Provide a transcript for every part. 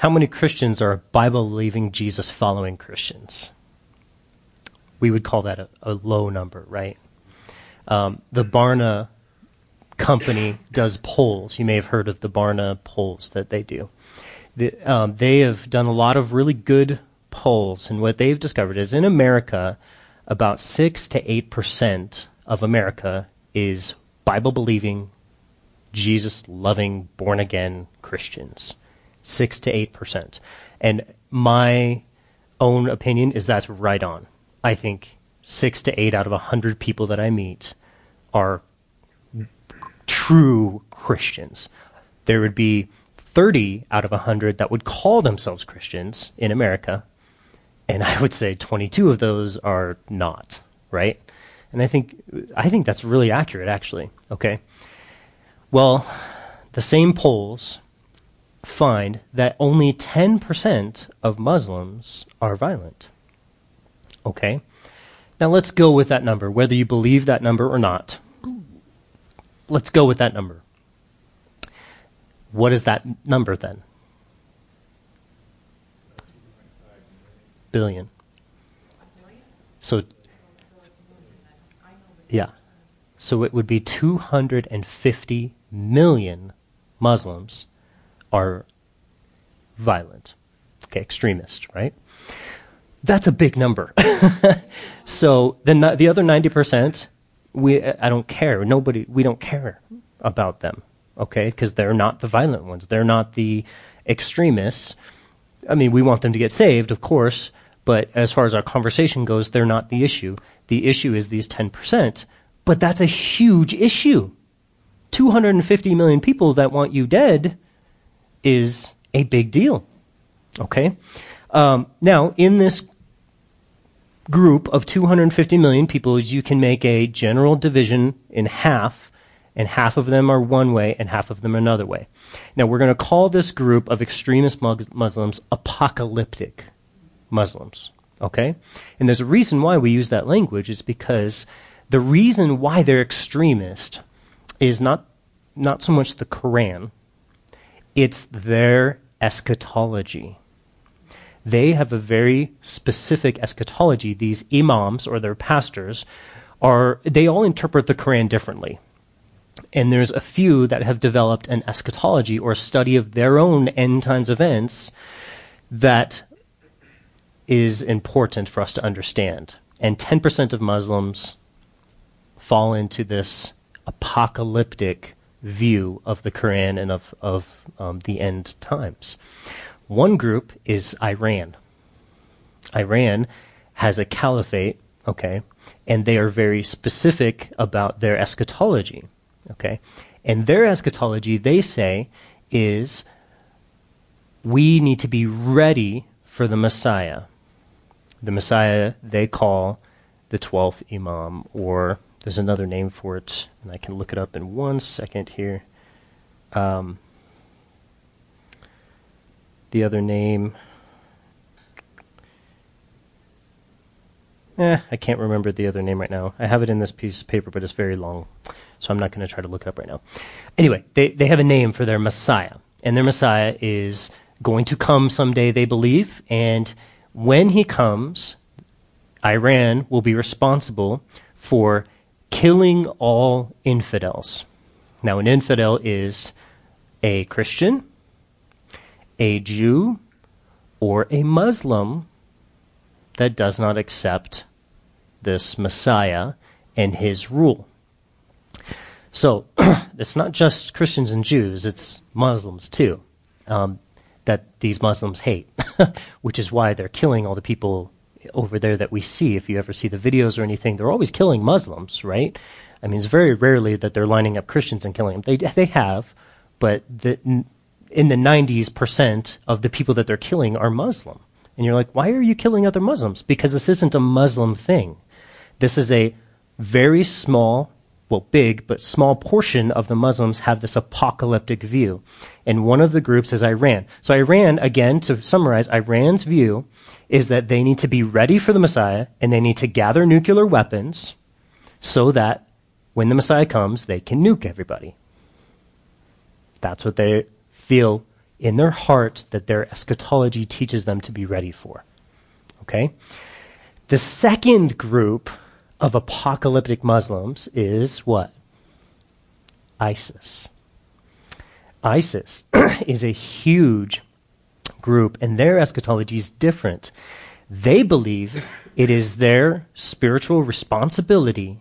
how many Christians are Bible believing, Jesus following Christians? We would call that a, a low number, right? Um, the Barna company does polls. You may have heard of the Barna polls that they do. The, um, they have done a lot of really good polls, and what they've discovered is in America, about 6 to 8% of America is Bible believing, Jesus loving, born again Christians. 6 to 8%. And my own opinion is that's right on. I think 6 to 8 out of a 100 people that I meet are true Christians. There would be 30 out of 100 that would call themselves Christians in America, and I would say 22 of those are not, right? And I think I think that's really accurate actually, okay? Well, the same polls find that only 10% of Muslims are violent. Okay? Now let's go with that number, whether you believe that number or not. Let's go with that number. What is that number then? Billion. So, yeah. So it would be 250 million Muslims are violent, okay, extremist, right? That's a big number. so then the other 90%, we, I don't care. Nobody, we don't care about them, okay? Because they're not the violent ones. They're not the extremists. I mean, we want them to get saved, of course, but as far as our conversation goes, they're not the issue. The issue is these 10%, but that's a huge issue. 250 million people that want you dead is a big deal. Okay? Um, now, in this group of 250 million people, you can make a general division in half, and half of them are one way and half of them another way. Now, we're going to call this group of extremist Muslims apocalyptic Muslims. Okay? And there's a reason why we use that language is because the reason why they're extremist is not, not so much the Quran, it's their eschatology. They have a very specific eschatology. These imams or their pastors are, they all interpret the Quran differently. And there's a few that have developed an eschatology or a study of their own end times events that is important for us to understand. And 10% of Muslims fall into this apocalyptic view of the Quran and of, of um, the end times. One group is Iran. Iran has a caliphate, okay, and they are very specific about their eschatology, okay? And their eschatology, they say, is we need to be ready for the Messiah. The Messiah they call the 12th Imam, or there's another name for it, and I can look it up in one second here. Um, the other name. Eh, I can't remember the other name right now. I have it in this piece of paper, but it's very long, so I'm not going to try to look it up right now. Anyway, they, they have a name for their Messiah, and their Messiah is going to come someday, they believe, and when he comes, Iran will be responsible for killing all infidels. Now, an infidel is a Christian, a Jew, or a Muslim that does not accept this Messiah and his rule. So, it's not just Christians and Jews, it's Muslims too, um, that these Muslims hate, which is why they're killing all the people over there that we see, if you ever see the videos or anything, they're always killing Muslims, right? I mean, it's very rarely that they're lining up Christians and killing them. They they have, but the, in the 90s percent of the people that they're killing are Muslim. And you're like, why are you killing other Muslims? Because this isn't a Muslim thing. This is a very small well, big, but small portion of the Muslims have this apocalyptic view. And one of the groups is Iran. So Iran, again, to summarize, Iran's view is that they need to be ready for the Messiah and they need to gather nuclear weapons so that when the Messiah comes, they can nuke everybody. That's what they feel in their heart that their eschatology teaches them to be ready for. Okay? The second group of apocalyptic Muslims is what? ISIS. ISIS is a huge group, and their eschatology is different. They believe it is their spiritual responsibility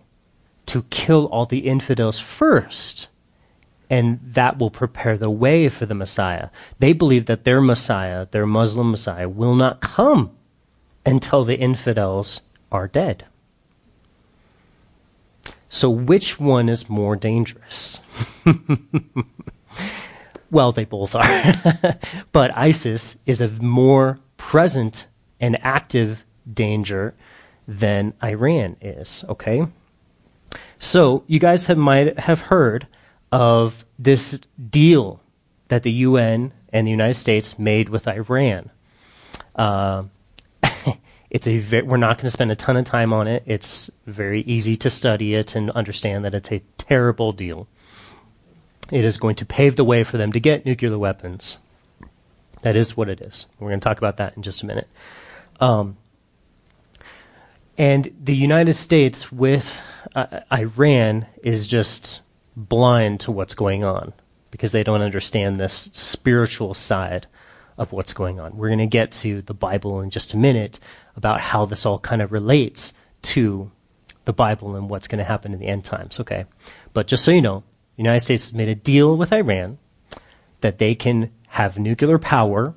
to kill all the infidels first, and that will prepare the way for the Messiah. They believe that their Messiah, their Muslim Messiah, will not come until the infidels are dead. So, which one is more dangerous? well, they both are. but ISIS is a more present and active danger than Iran is, okay? So, you guys have, might have heard of this deal that the UN and the United States made with Iran. Uh, it's a ve- we're not going to spend a ton of time on it. It's very easy to study it and understand that it's a terrible deal. It is going to pave the way for them to get nuclear weapons. That is what it is. We're going to talk about that in just a minute. Um, and the United States with uh, Iran is just blind to what's going on because they don't understand this spiritual side of what's going on. We're going to get to the Bible in just a minute about how this all kind of relates to the Bible and what's going to happen in the end times, okay? But just so you know, the United States has made a deal with Iran that they can have nuclear power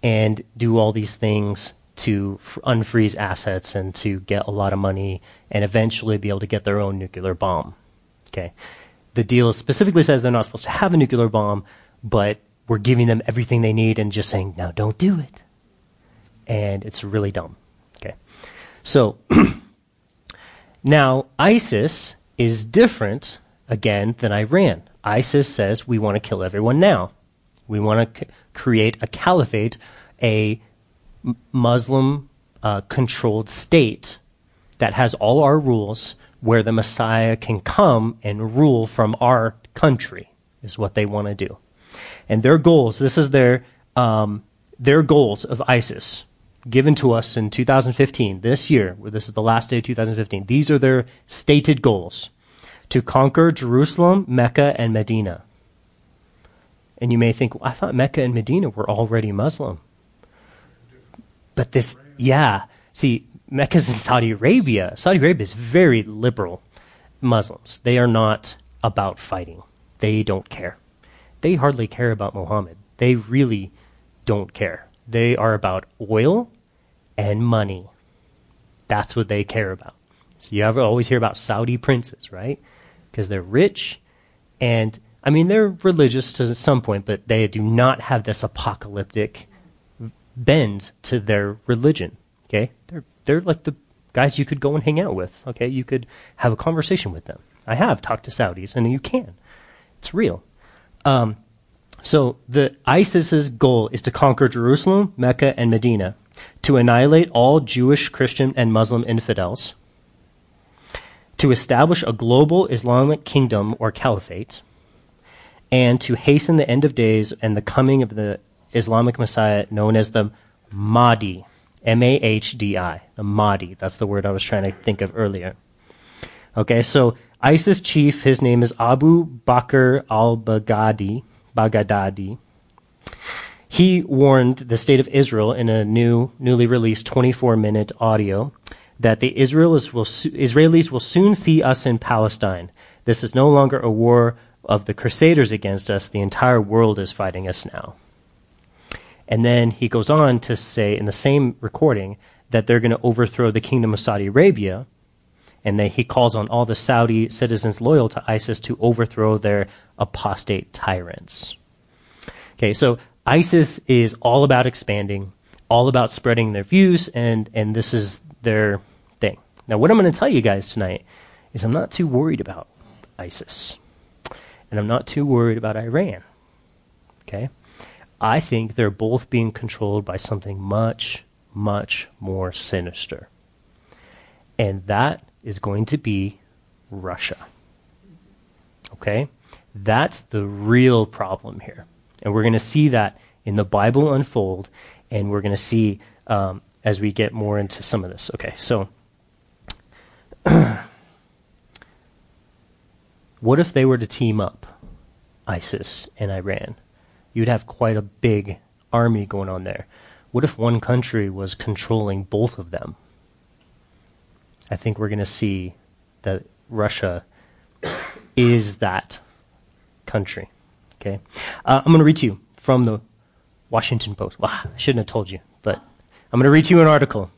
and do all these things to unfreeze assets and to get a lot of money and eventually be able to get their own nuclear bomb. Okay. The deal specifically says they're not supposed to have a nuclear bomb, but we're giving them everything they need and just saying, now don't do it. And it's really dumb. Okay. So now ISIS is different again than Iran. ISIS says we want to kill everyone now. We want to c- create a caliphate, a Muslim uh, controlled state that has all our rules where the Messiah can come and rule from our country, is what they want to do. And their goals, this is their, um, their goals of ISIS given to us in 2015, this year, this is the last day of 2015. These are their stated goals to conquer Jerusalem, Mecca, and Medina. And you may think, well, I thought Mecca and Medina were already Muslim. But this, yeah. See, Mecca's in Saudi Arabia. Saudi Arabia is very liberal Muslims. They are not about fighting. They don't care. They hardly care about Muhammad. They really don't care. They are about oil and money. That's what they care about. So you ever always hear about Saudi princes, right? Because they're rich and I mean they're religious to some point, but they do not have this apocalyptic bend to their religion. Okay? They're they're like the guys you could go and hang out with. Okay? You could have a conversation with them. I have talked to Saudis and you can. It's real. Um, so the ISIS's goal is to conquer Jerusalem, Mecca, and Medina to annihilate all Jewish, Christian, and Muslim infidels, to establish a global Islamic kingdom or caliphate, and to hasten the end of days and the coming of the Islamic Messiah known as the Mahdi. M A H D I. The Mahdi. That's the word I was trying to think of earlier. Okay, so ISIS chief, his name is Abu Bakr al Baghdadi. Baghdadi. He warned the state of Israel in a new, newly released 24 minute audio that the Israelis will, Israelis will soon see us in Palestine. This is no longer a war of the Crusaders against us. The entire world is fighting us now. And then he goes on to say in the same recording that they're going to overthrow the kingdom of Saudi Arabia. And then he calls on all the Saudi citizens loyal to ISIS to overthrow their apostate tyrants. Okay, so ISIS is all about expanding, all about spreading their views, and, and this is their thing. Now, what I'm going to tell you guys tonight is I'm not too worried about ISIS, and I'm not too worried about Iran. Okay? I think they're both being controlled by something much, much more sinister. And that is going to be Russia. Okay? That's the real problem here. And we're going to see that in the Bible unfold, and we're going to see um, as we get more into some of this. Okay, so what if they were to team up, ISIS and Iran? You'd have quite a big army going on there. What if one country was controlling both of them? I think we're going to see that Russia is that country. Okay, uh, I'm going to read to you from the Washington Post. Wow, I shouldn't have told you, but I'm going to read you an article.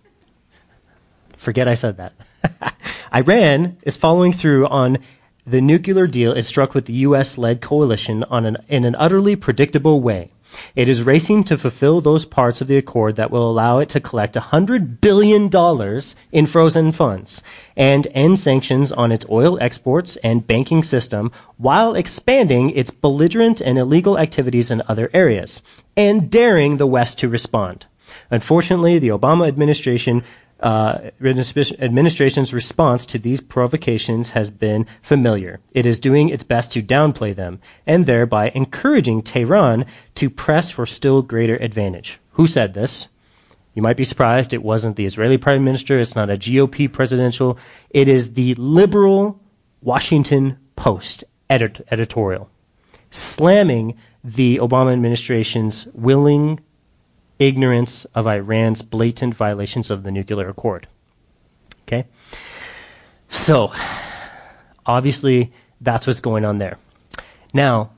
Forget I said that. Iran is following through on the nuclear deal it struck with the U.S. led coalition an, in an utterly predictable way. It is racing to fulfill those parts of the accord that will allow it to collect $100 billion in frozen funds and end sanctions on its oil exports and banking system while expanding its belligerent and illegal activities in other areas and daring the West to respond. Unfortunately, the Obama administration uh, administration's response to these provocations has been familiar. It is doing its best to downplay them and thereby encouraging Tehran to press for still greater advantage. Who said this? You might be surprised it wasn't the Israeli prime minister, it's not a GOP presidential, it is the liberal Washington Post edit- editorial slamming the Obama administration's willing ignorance of Iran's blatant violations of the nuclear accord. Okay? So, obviously, that's what's going on there. Now,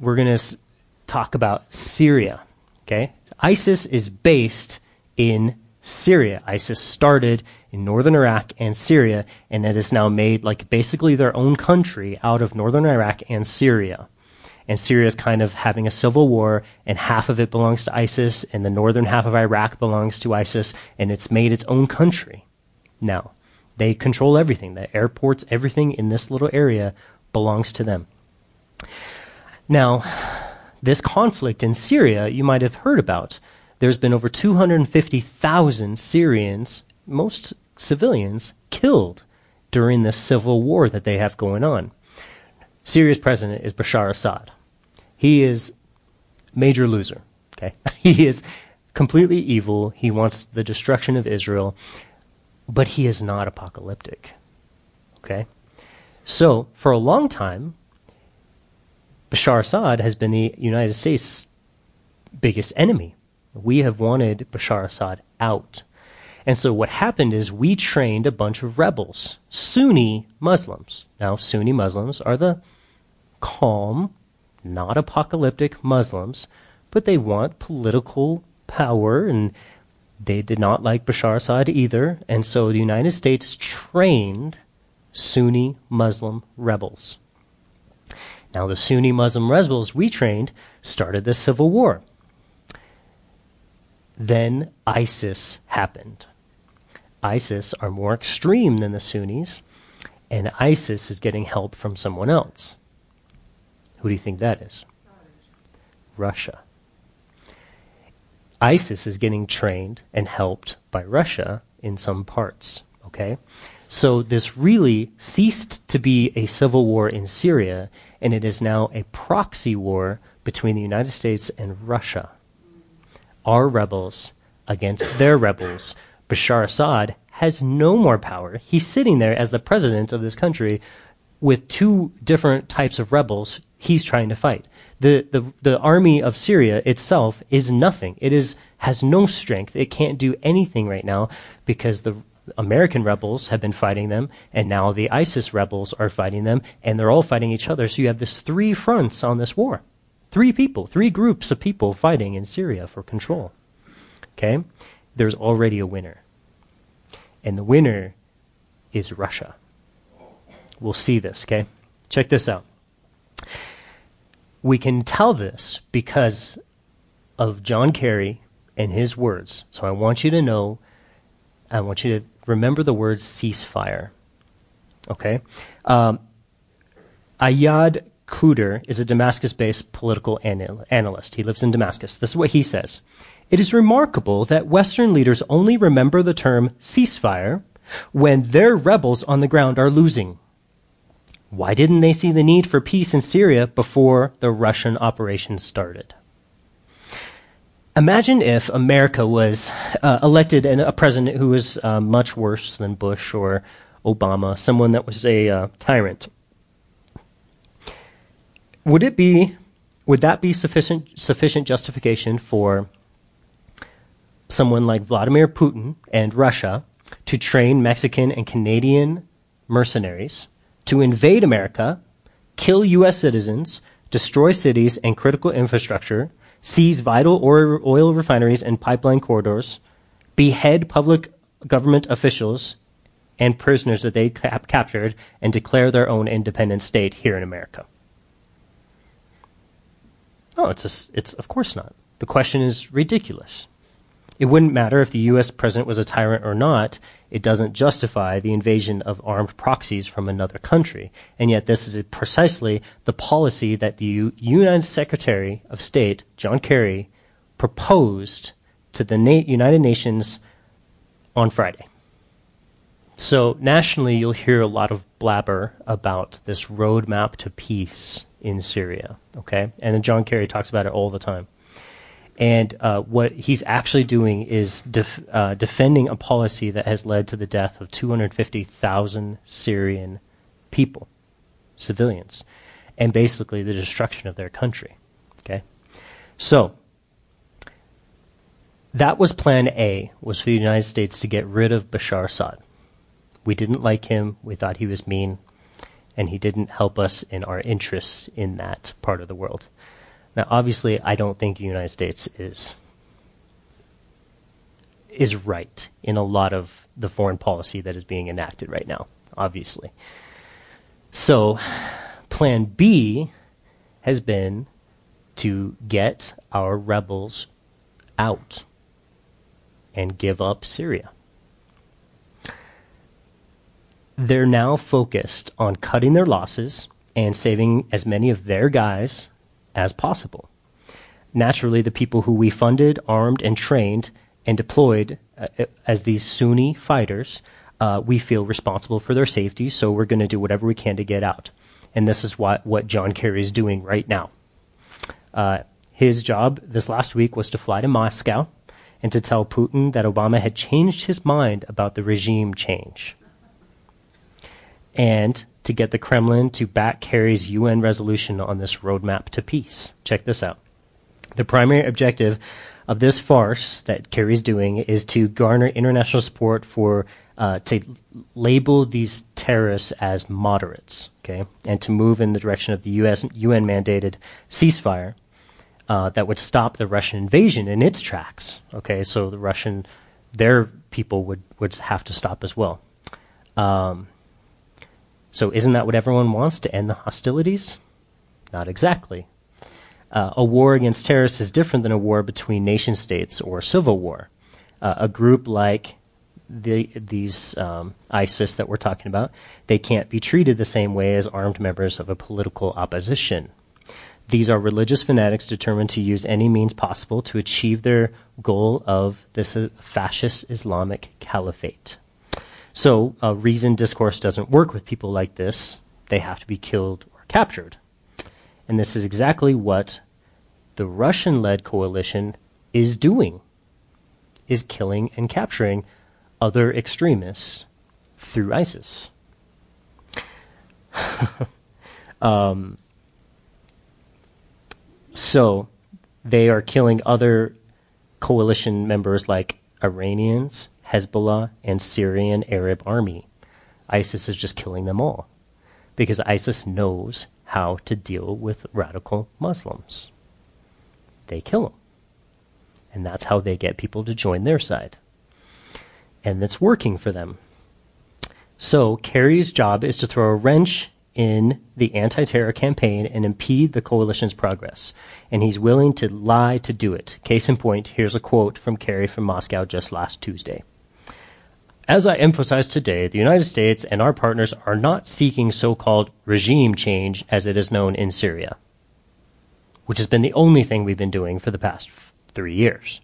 we're going to talk about Syria. Okay? ISIS is based in Syria. ISIS started in northern Iraq and Syria, and it has now made like basically their own country out of northern Iraq and Syria and Syria is kind of having a civil war, and half of it belongs to ISIS, and the northern half of Iraq belongs to ISIS, and it's made its own country. Now, they control everything. The airports, everything in this little area belongs to them. Now, this conflict in Syria, you might have heard about. There's been over 250,000 Syrians, most civilians, killed during this civil war that they have going on. Syria's president is Bashar Assad. He is major loser. Okay, he is completely evil. He wants the destruction of Israel, but he is not apocalyptic. Okay, so for a long time, Bashar Assad has been the United States' biggest enemy. We have wanted Bashar Assad out. And so what happened is we trained a bunch of rebels, Sunni Muslims. Now, Sunni Muslims are the calm, not apocalyptic Muslims, but they want political power and they did not like Bashar Assad either. And so the United States trained Sunni Muslim rebels. Now, the Sunni Muslim rebels we trained started the civil war. Then ISIS happened. ISIS are more extreme than the Sunnis, and ISIS is getting help from someone else. Who do you think that is? Russia. ISIS is getting trained and helped by Russia in some parts. Okay? So this really ceased to be a civil war in Syria, and it is now a proxy war between the United States and Russia. Our rebels against their rebels. Bashar Assad has no more power. He's sitting there as the president of this country with two different types of rebels he's trying to fight. The, the, the army of Syria itself is nothing. It is, has no strength. It can't do anything right now because the American rebels have been fighting them, and now the ISIS rebels are fighting them, and they're all fighting each other. So you have this three fronts on this war. Three people, three groups of people fighting in Syria for control. Okay? There's already a winner. And the winner is Russia. We'll see this, okay? Check this out. We can tell this because of John Kerry and his words. So I want you to know, I want you to remember the words ceasefire. Okay? Um, Ayad Kuder is a Damascus based political anal- analyst. He lives in Damascus. This is what he says It is remarkable that Western leaders only remember the term ceasefire when their rebels on the ground are losing. Why didn't they see the need for peace in Syria before the Russian operation started? Imagine if America was uh, elected a president who was uh, much worse than Bush or Obama, someone that was a uh, tyrant. Would it be, would that be sufficient sufficient justification for someone like Vladimir Putin and Russia to train Mexican and Canadian mercenaries to invade America, kill U.S. citizens, destroy cities and critical infrastructure? seize vital oil refineries and pipeline corridors, behead public government officials and prisoners that they cap- captured, and declare their own independent state here in America. Oh, it's a, it's of course not. The question is ridiculous. It wouldn't matter if the U.S. president was a tyrant or not. It doesn't justify the invasion of armed proxies from another country. And yet, this is precisely the policy that the U- United Secretary of State, John Kerry, proposed to the Na- United Nations on Friday. So, nationally, you'll hear a lot of blabber about this roadmap to peace in Syria. Okay? And John Kerry talks about it all the time. And uh, what he's actually doing is def- uh, defending a policy that has led to the death of 250,000 Syrian people, civilians, and basically the destruction of their country. Okay? So, that was plan A, was for the United States to get rid of Bashar Assad. We didn't like him. We thought he was mean. And he didn't help us in our interests in that part of the world. Now, obviously, I don't think the United States is is right in a lot of the foreign policy that is being enacted right now, obviously. So, plan B has been to get our rebels out and give up Syria. They're now focused on cutting their losses and saving as many of their guys as possible. Naturally, the people who we funded, armed, and trained and deployed uh, as these Sunni fighters, uh, we feel responsible for their safety, so we're going to do whatever we can to get out. And this is what, what John Kerry is doing right now. Uh, his job this last week was to fly to Moscow and to tell Putin that Obama had changed his mind about the regime change. And to get the Kremlin to back Kerry's UN resolution on this roadmap to peace. Check this out. The primary objective of this farce that Kerry's doing is to garner international support for uh, to label these terrorists as moderates, okay, and to move in the direction of the U.S. UN mandated ceasefire uh, that would stop the Russian invasion in its tracks. Okay, so the Russian, their people would would have to stop as well. Um, so, isn't that what everyone wants to end the hostilities? Not exactly. Uh, a war against terrorists is different than a war between nation states or civil war. Uh, a group like the, these um, ISIS that we're talking about, they can't be treated the same way as armed members of a political opposition. These are religious fanatics determined to use any means possible to achieve their goal of this uh, fascist Islamic caliphate. So, uh, reason discourse doesn't work with people like this. They have to be killed or captured. And this is exactly what the Russian led coalition is doing is killing and capturing other extremists through ISIS. um, so they are killing other coalition members like Iranians, Hezbollah, and Syrian Arab army. ISIS is just killing them all because ISIS knows how to deal with radical Muslims. They kill them. And that's how they get people to join their side. And it's working for them. So Kerry's job is to throw a wrench in the anti terror campaign and impede the coalition's progress. And he's willing to lie to do it. Case in point, here's a quote from Kerry from Moscow just last Tuesday. As I emphasized today, the United States and our partners are not seeking so called regime change as it is known in Syria, which has been the only thing we've been doing for the past three years.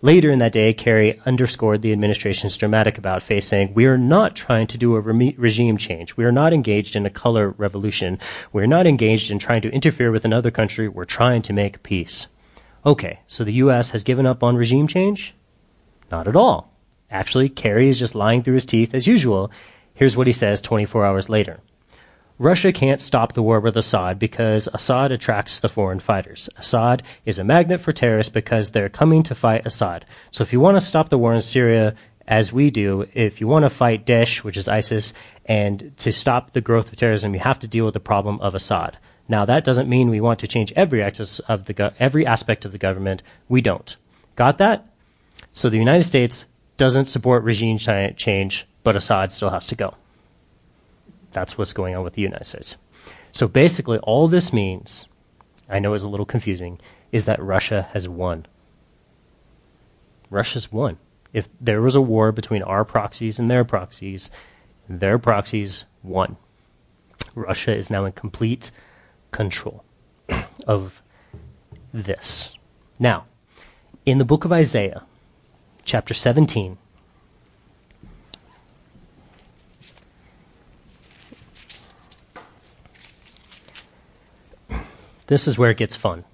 Later in that day, Kerry underscored the administration's dramatic about face, saying, We are not trying to do a re- regime change. We are not engaged in a color revolution. We are not engaged in trying to interfere with another country. We're trying to make peace. Okay, so the U.S. has given up on regime change? Not at all. Actually, Kerry is just lying through his teeth as usual. Here's what he says 24 hours later. Russia can't stop the war with Assad because Assad attracts the foreign fighters. Assad is a magnet for terrorists because they're coming to fight Assad. So if you want to stop the war in Syria, as we do, if you want to fight Daesh, which is ISIS, and to stop the growth of terrorism, you have to deal with the problem of Assad. Now, that doesn't mean we want to change every, of the every aspect of the government. We don't. Got that? So the United States doesn't support regime change, but Assad still has to go. That's what's going on with the United States. So basically, all this means, I know it's a little confusing, is that Russia has won. Russia's won. If there was a war between our proxies and their proxies, their proxies won. Russia is now in complete control of this. Now, in the book of Isaiah, chapter 17, This is where it gets fun.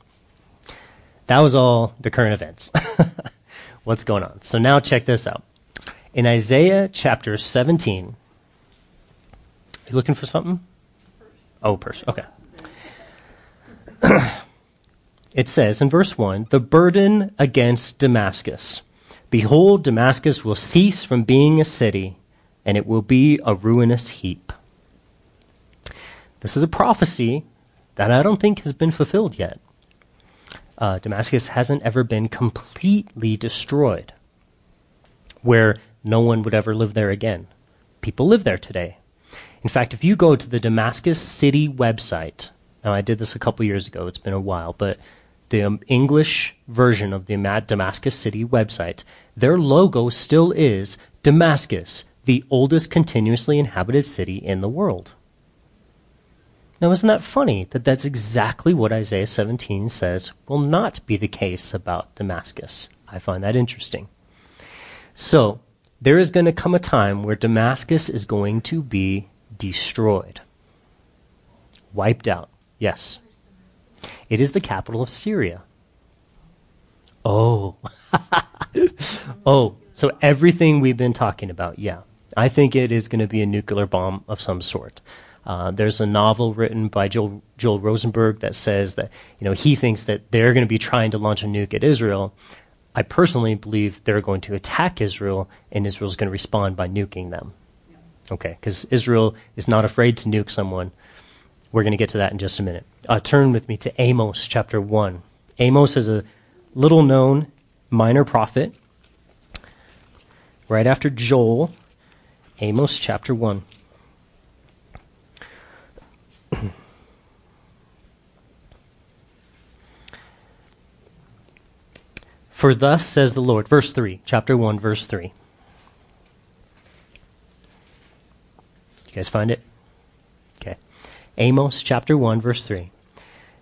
That was all the current events. What's going on? So now check this out. In Isaiah chapter 17, are you looking for something? Oh, purse. Okay. it says in verse 1 the burden against Damascus. Behold, Damascus will cease from being a city, and it will be a ruinous heap. This is a prophecy that I don't think has been fulfilled yet. Uh, Damascus hasn't ever been completely destroyed, where no one would ever live there again. People live there today. In fact, if you go to the Damascus City website, now I did this a couple years ago, it's been a while, but the um, English version of the Damascus City website, their logo still is Damascus, the oldest continuously inhabited city in the world. Now, isn't that funny that that's exactly what Isaiah 17 says will not be the case about Damascus? I find that interesting. So, there is going to come a time where Damascus is going to be destroyed, wiped out. Yes. It is the capital of Syria. Oh. oh, so everything we've been talking about, yeah. I think it is going to be a nuclear bomb of some sort. Uh, there's a novel written by Joel, Joel Rosenberg that says that you know he thinks that they're going to be trying to launch a nuke at Israel. I personally believe they're going to attack Israel, and Israel's going to respond by nuking them. Okay, because Israel is not afraid to nuke someone. We're going to get to that in just a minute. Uh, turn with me to Amos chapter 1. Amos is a little known minor prophet. Right after Joel, Amos chapter 1. For thus says the Lord, verse 3, chapter 1, verse 3. You guys find it? Okay. Amos chapter 1, verse 3.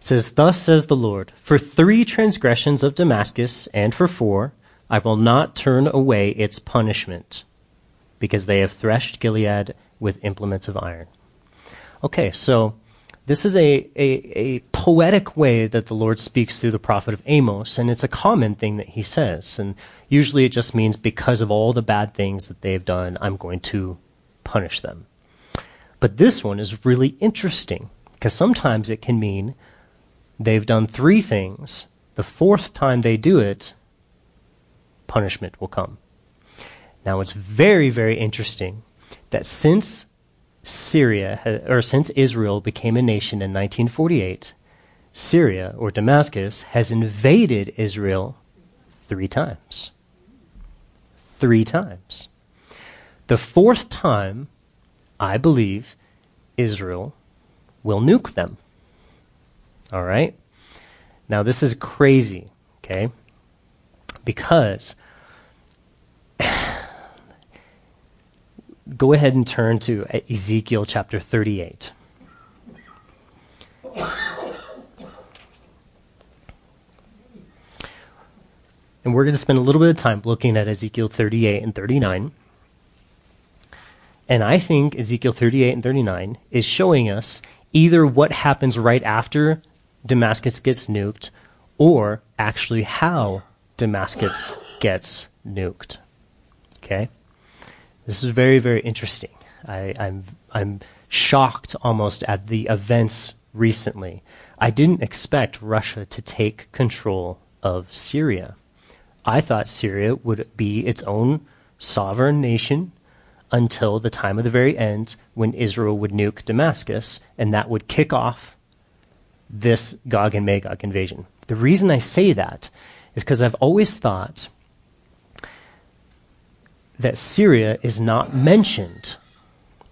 It says, Thus says the Lord, For three transgressions of Damascus, and for four, I will not turn away its punishment, because they have threshed Gilead with implements of iron. Okay, so this is a, a, a, poetic way that the Lord speaks through the prophet of Amos, and it's a common thing that he says. And usually it just means because of all the bad things that they've done, I'm going to punish them. But this one is really interesting because sometimes it can mean they've done three things. The fourth time they do it, punishment will come. Now it's very, very interesting that since Syria, or since Israel became a nation in 1948, Syria, or Damascus, has invaded Israel three times. Three times. The fourth time, I believe, Israel will nuke them. All right? Now, this is crazy, okay? Because go ahead and turn to Ezekiel chapter 38. And we're going to spend a little bit of time looking at Ezekiel 38 and 39. And I think Ezekiel 38 and 39 is showing us either what happens right after Damascus gets nuked or actually how Damascus gets nuked. Okay? This is very, very interesting. I, I'm, I'm shocked almost at the events recently. I didn't expect Russia to take control of Syria. I thought Syria would be its own sovereign nation until the time of the very end when Israel would nuke Damascus, and that would kick off this Gog and Magog invasion. The reason I say that is because I've always thought that Syria is not mentioned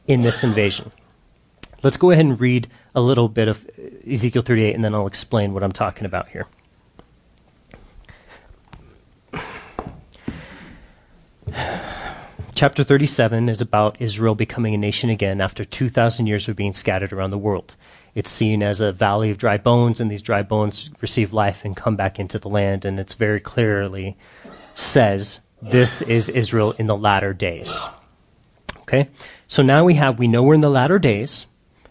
in this invasion. Let's go ahead and read a little bit of Ezekiel 38, and then I'll explain what I'm talking about here. Chapter 37 is about Israel becoming a nation again after 2,000 years of being scattered around the world. It's seen as a valley of dry bones, and these dry bones receive life and come back into the land, and it's very clearly says this is Israel in the latter days. Okay? So now we have, we know we're in the latter days.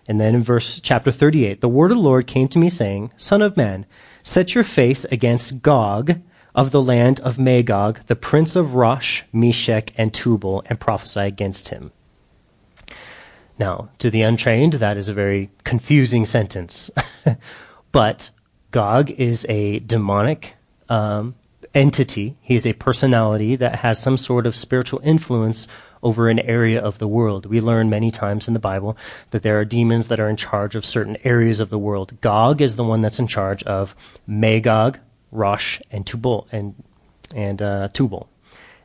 And then in verse chapter 38, the word of the Lord came to me saying, Son of man, set your face against Gog of the land of Magog, the prince of Rosh, Meshech, and Tubal, and prophesy against him. Now, to the untrained, that is a very confusing sentence. but Gog is a demonic um, entity. He is a personality that has some sort of spiritual influence over an area of the world. We learn many times in the Bible that there are demons that are in charge of certain areas of the world. Gog is the one that's in charge of Magog, Rosh, and Tubal and and uh, Tubal.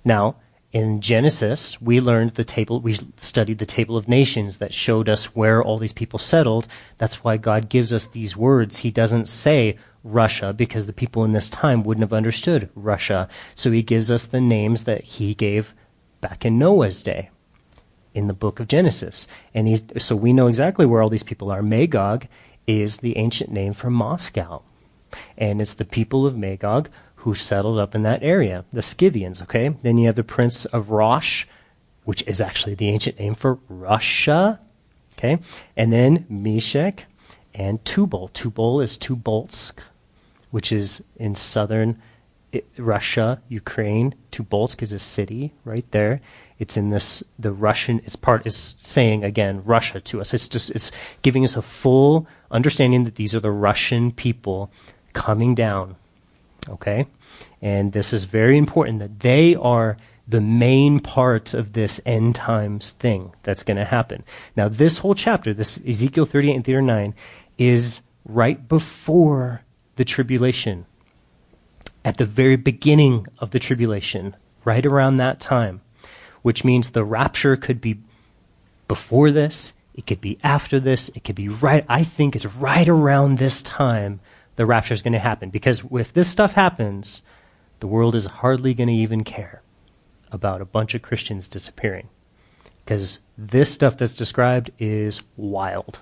Now, in Genesis, we learned the table. We studied the table of nations that showed us where all these people settled. That's why God gives us these words. He doesn't say Russia because the people in this time wouldn't have understood Russia. So He gives us the names that He gave back in Noah's day in the book of Genesis. And he's, so we know exactly where all these people are. Magog is the ancient name for Moscow and it's the people of Magog who settled up in that area, the Scythians, okay? Then you have the prince of Rosh, which is actually the ancient name for Russia, okay? And then Meshech and Tubal. Tubal is Tubolsk, which is in southern Russia, Ukraine. Tubolsk is a city right there. It's in this the Russian. Its part is saying again Russia to us. It's just it's giving us a full understanding that these are the Russian people coming down. Okay? And this is very important that they are the main part of this end times thing that's going to happen. Now, this whole chapter, this Ezekiel 38 and 39, is right before the tribulation. At the very beginning of the tribulation, right around that time, which means the rapture could be before this, it could be after this, it could be right, I think it's right around this time the rapture is going to happen. Because if this stuff happens, the world is hardly going to even care about a bunch of Christians disappearing. Because this stuff that's described is wild.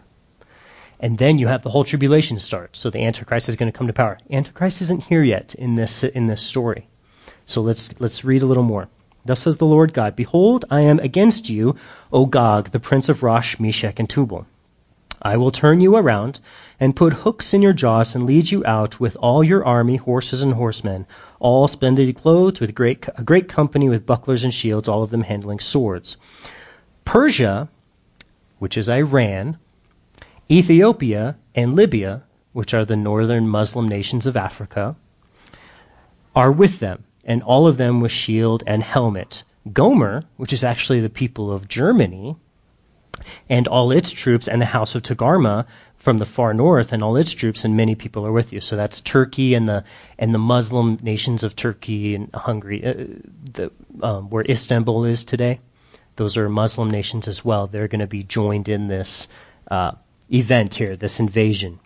And then you have the whole tribulation start. So the Antichrist is going to come to power. Antichrist isn't here yet in this in this story. So let's let's read a little more. Thus says the Lord God, Behold, I am against you, O Gog, the prince of Rosh, Meshech, and Tubal. I will turn you around and put hooks in your jaws and lead you out with all your army, horses and horsemen, all splendidly clothed with great, a great company with bucklers and shields, all of them handling swords. Persia, which is Iran, Ethiopia, and Libya, which are the northern Muslim nations of Africa, are with them, and all of them with shield and helmet. Gomer, which is actually the people of Germany, and all its troops, and the house of Togarmah from the far north, and all its troops, and many people are with you. So that's Turkey and the and the Muslim nations of Turkey and Hungary, uh, the, um, where Istanbul is today. Those are Muslim nations as well. They're going to be joined in this uh, event here, this invasion.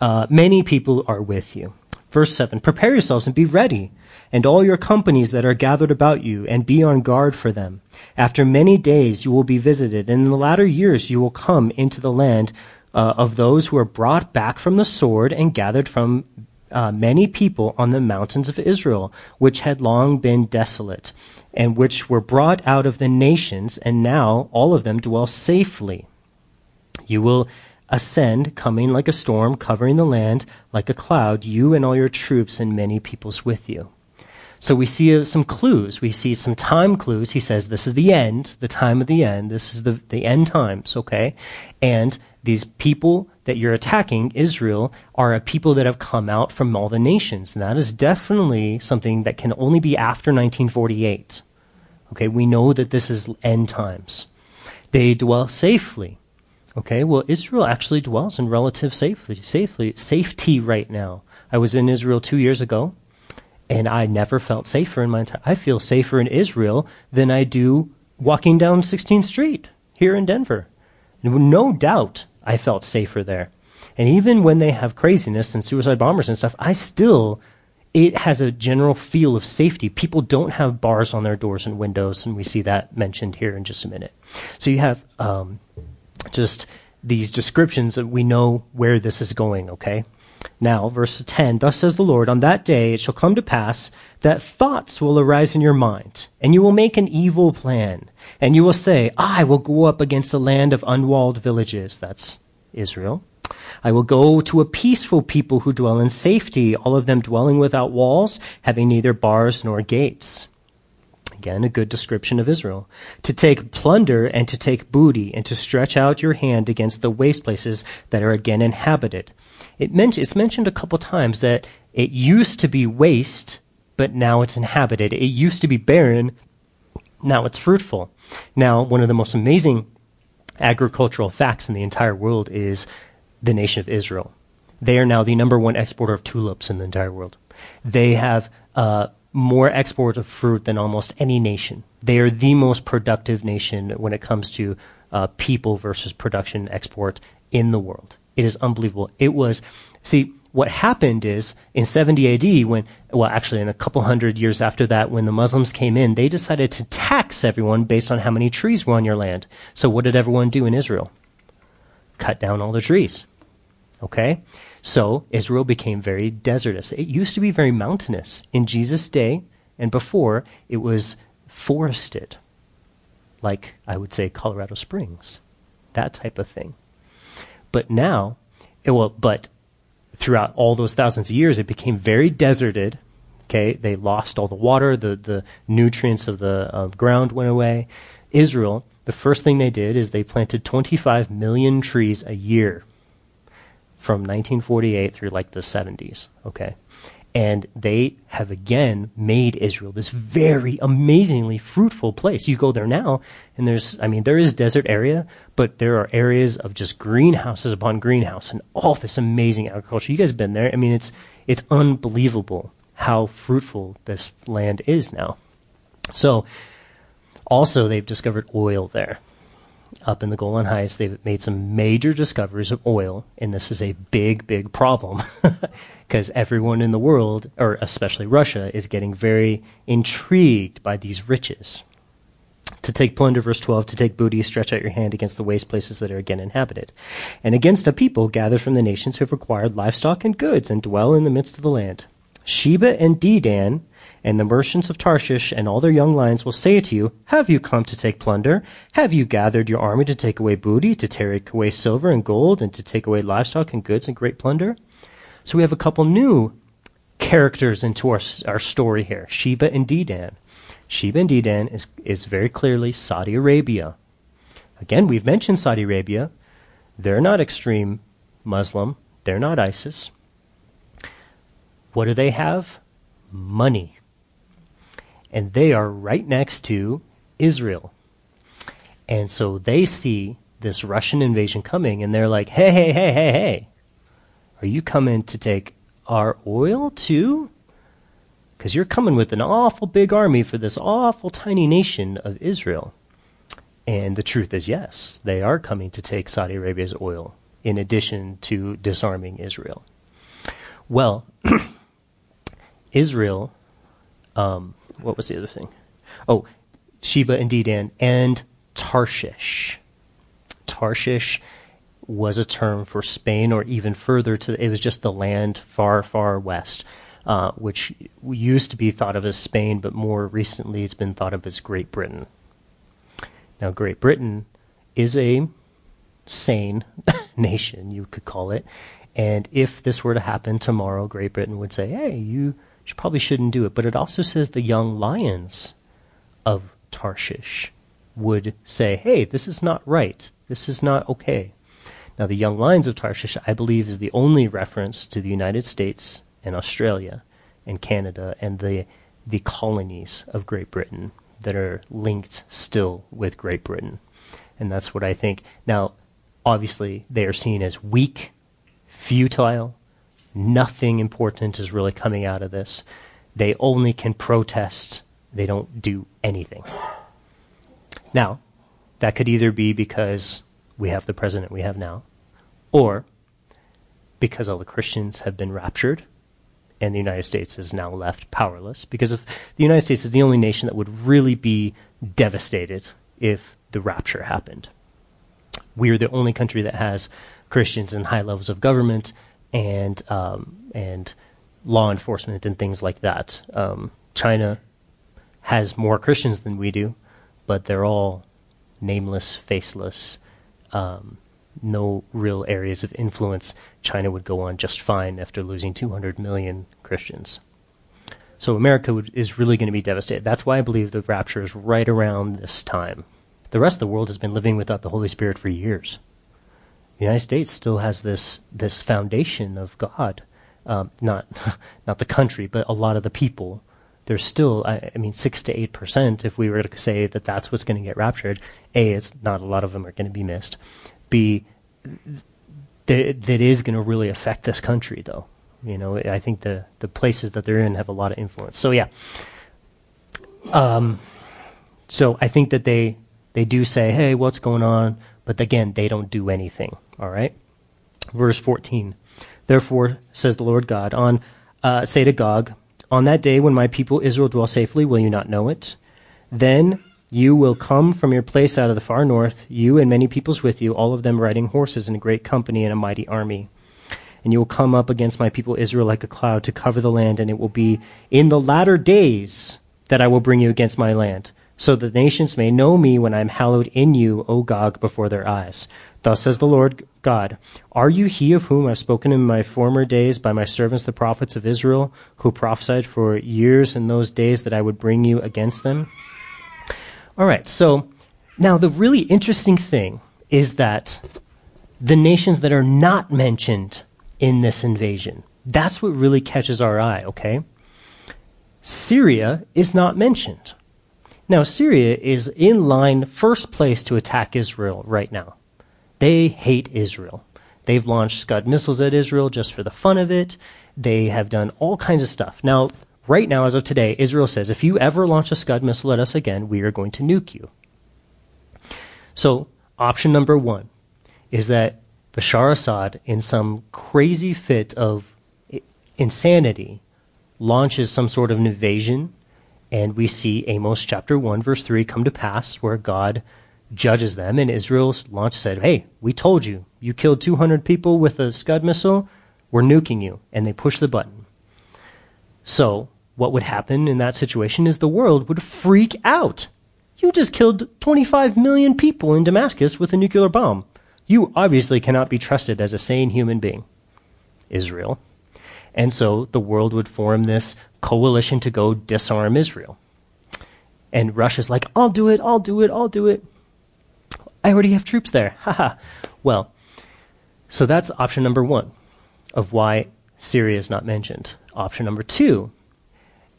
Uh, many people are with you. Verse 7 Prepare yourselves and be ready, and all your companies that are gathered about you, and be on guard for them. After many days you will be visited, and in the latter years you will come into the land uh, of those who are brought back from the sword and gathered from uh, many people on the mountains of Israel, which had long been desolate, and which were brought out of the nations, and now all of them dwell safely. You will ascend, coming like a storm, covering the land like a cloud, you and all your troops and many peoples with you. So we see some clues. We see some time clues. He says this is the end, the time of the end. This is the, the end times, okay? And these people that you're attacking, Israel, are a people that have come out from all the nations. And that is definitely something that can only be after 1948. Okay, we know that this is end times. They dwell safely. Okay, well, Israel actually dwells in relative safety, safely, safety right now. I was in Israel two years ago, and I never felt safer in my entire. I feel safer in Israel than I do walking down 16th Street here in Denver. No doubt, I felt safer there. And even when they have craziness and suicide bombers and stuff, I still it has a general feel of safety. People don't have bars on their doors and windows, and we see that mentioned here in just a minute. So you have um, just these descriptions that we know where this is going, okay? Now, verse 10 Thus says the Lord, On that day it shall come to pass that thoughts will arise in your mind, and you will make an evil plan, and you will say, I will go up against a land of unwalled villages. That's Israel. I will go to a peaceful people who dwell in safety, all of them dwelling without walls, having neither bars nor gates. Again, a good description of Israel. To take plunder and to take booty, and to stretch out your hand against the waste places that are again inhabited. It it's mentioned a couple times that it used to be waste, but now it's inhabited. It used to be barren, now it's fruitful. Now, one of the most amazing agricultural facts in the entire world is the nation of Israel. They are now the number one exporter of tulips in the entire world. They have uh, more export of fruit than almost any nation. They are the most productive nation when it comes to uh, people versus production export in the world. It is unbelievable. It was, see, what happened is in 70 AD, when, well, actually, in a couple hundred years after that, when the Muslims came in, they decided to tax everyone based on how many trees were on your land. So, what did everyone do in Israel? Cut down all the trees. Okay? So Israel became very desertous. It used to be very mountainous. In Jesus' day and before, it was forested, like I would say Colorado Springs, that type of thing. But now, it will, but throughout all those thousands of years, it became very deserted. Okay, they lost all the water, the, the nutrients of the uh, ground went away. Israel, the first thing they did is they planted 25 million trees a year from 1948 through like the 70s. Okay. And they have again made Israel this very amazingly fruitful place. You go there now, and there's, I mean, there is desert area, but there are areas of just greenhouses upon greenhouse and all this amazing agriculture. You guys have been there. I mean, it's, it's unbelievable how fruitful this land is now. So, also, they've discovered oil there up in the Golan Heights, they've made some major discoveries of oil, and this is a big, big problem because everyone in the world, or especially Russia, is getting very intrigued by these riches. To take plunder, verse 12, to take booty, stretch out your hand against the waste places that are again inhabited, and against a people gathered from the nations who have acquired livestock and goods and dwell in the midst of the land. Sheba and Dedan and the merchants of Tarshish and all their young lions will say to you, Have you come to take plunder? Have you gathered your army to take away booty, to take away silver and gold, and to take away livestock and goods and great plunder? So we have a couple new characters into our, our story here Sheba and Dedan. Sheba and Dedan is, is very clearly Saudi Arabia. Again, we've mentioned Saudi Arabia. They're not extreme Muslim, they're not ISIS. What do they have? Money and they are right next to Israel. And so they see this Russian invasion coming, and they're like, hey, hey, hey, hey, hey, are you coming to take our oil too? Because you're coming with an awful big army for this awful tiny nation of Israel. And the truth is, yes, they are coming to take Saudi Arabia's oil in addition to disarming Israel. Well, Israel um, what was the other thing? Oh, Sheba and Dedan and Tarshish. Tarshish was a term for Spain or even further to, it was just the land far, far west, uh, which used to be thought of as Spain, but more recently it's been thought of as Great Britain. Now, Great Britain is a sane nation, you could call it. And if this were to happen tomorrow, Great Britain would say, hey, you probably shouldn't do it. But it also says the young lions of Tarshish would say, hey, this is not right. This is not okay. Now, the young lions of Tarshish, I believe, is the only reference to the United States and Australia and Canada and the, the colonies of Great Britain that are linked still with Great Britain. And that's what I think. Now, obviously, they are seen as weak, futile. Nothing important is really coming out of this. They only can protest, they don't do anything. Now, that could either be because we have the president we have now, or because all the Christians have been raptured and the United States is now left powerless. Because if the United States is the only nation that would really be devastated if the rapture happened. We are the only country that has Christians in high levels of government and um, and law enforcement and things like that. Um, China has more Christians than we do, but they're all nameless, faceless, um, no real areas of influence. China would go on just fine after losing 200 million Christians. So America would, is really going to be devastated. That's why I believe the rapture is right around this time. The rest of the world has been living without the Holy Spirit for years. The United States still has this this foundation of God, um, not not the country, but a lot of the people there's still, I, I mean, six to eight percent. If we were to say that that's what's going to get raptured, a, it's not a lot of them are going to be missed. B, that that is going to really affect this country, though. You know, I think the the places that they're in have a lot of influence. So yeah. Um, so I think that they they do say, "Hey, what's going on?" But again, they don't do anything. All right. Verse fourteen. Therefore, says the Lord God, on uh, say to Gog, on that day when my people Israel dwell safely, will you not know it? Then you will come from your place out of the far north, you and many peoples with you, all of them riding horses in a great company and a mighty army. And you will come up against my people Israel like a cloud to cover the land, and it will be in the latter days that I will bring you against my land, so that the nations may know me when I am hallowed in you, O Gog, before their eyes. Thus says the Lord God, Are you he of whom I've spoken in my former days by my servants the prophets of Israel, who prophesied for years in those days that I would bring you against them? All right, so now the really interesting thing is that the nations that are not mentioned in this invasion, that's what really catches our eye, okay? Syria is not mentioned. Now, Syria is in line first place to attack Israel right now. They hate Israel. They've launched Scud missiles at Israel just for the fun of it. They have done all kinds of stuff. Now, right now, as of today, Israel says if you ever launch a Scud missile at us again, we are going to nuke you. So, option number one is that Bashar Assad, in some crazy fit of insanity, launches some sort of an invasion, and we see Amos chapter 1, verse 3 come to pass, where God judges them, and Israel's launch said, Hey, we told you. You killed 200 people with a Scud missile. We're nuking you. And they push the button. So, what would happen in that situation is the world would freak out. You just killed 25 million people in Damascus with a nuclear bomb. You obviously cannot be trusted as a sane human being. Israel. And so the world would form this coalition to go disarm Israel. And Russia's like, I'll do it, I'll do it, I'll do it. I already have troops there. Haha. well, so that's option number one of why Syria is not mentioned. Option number two,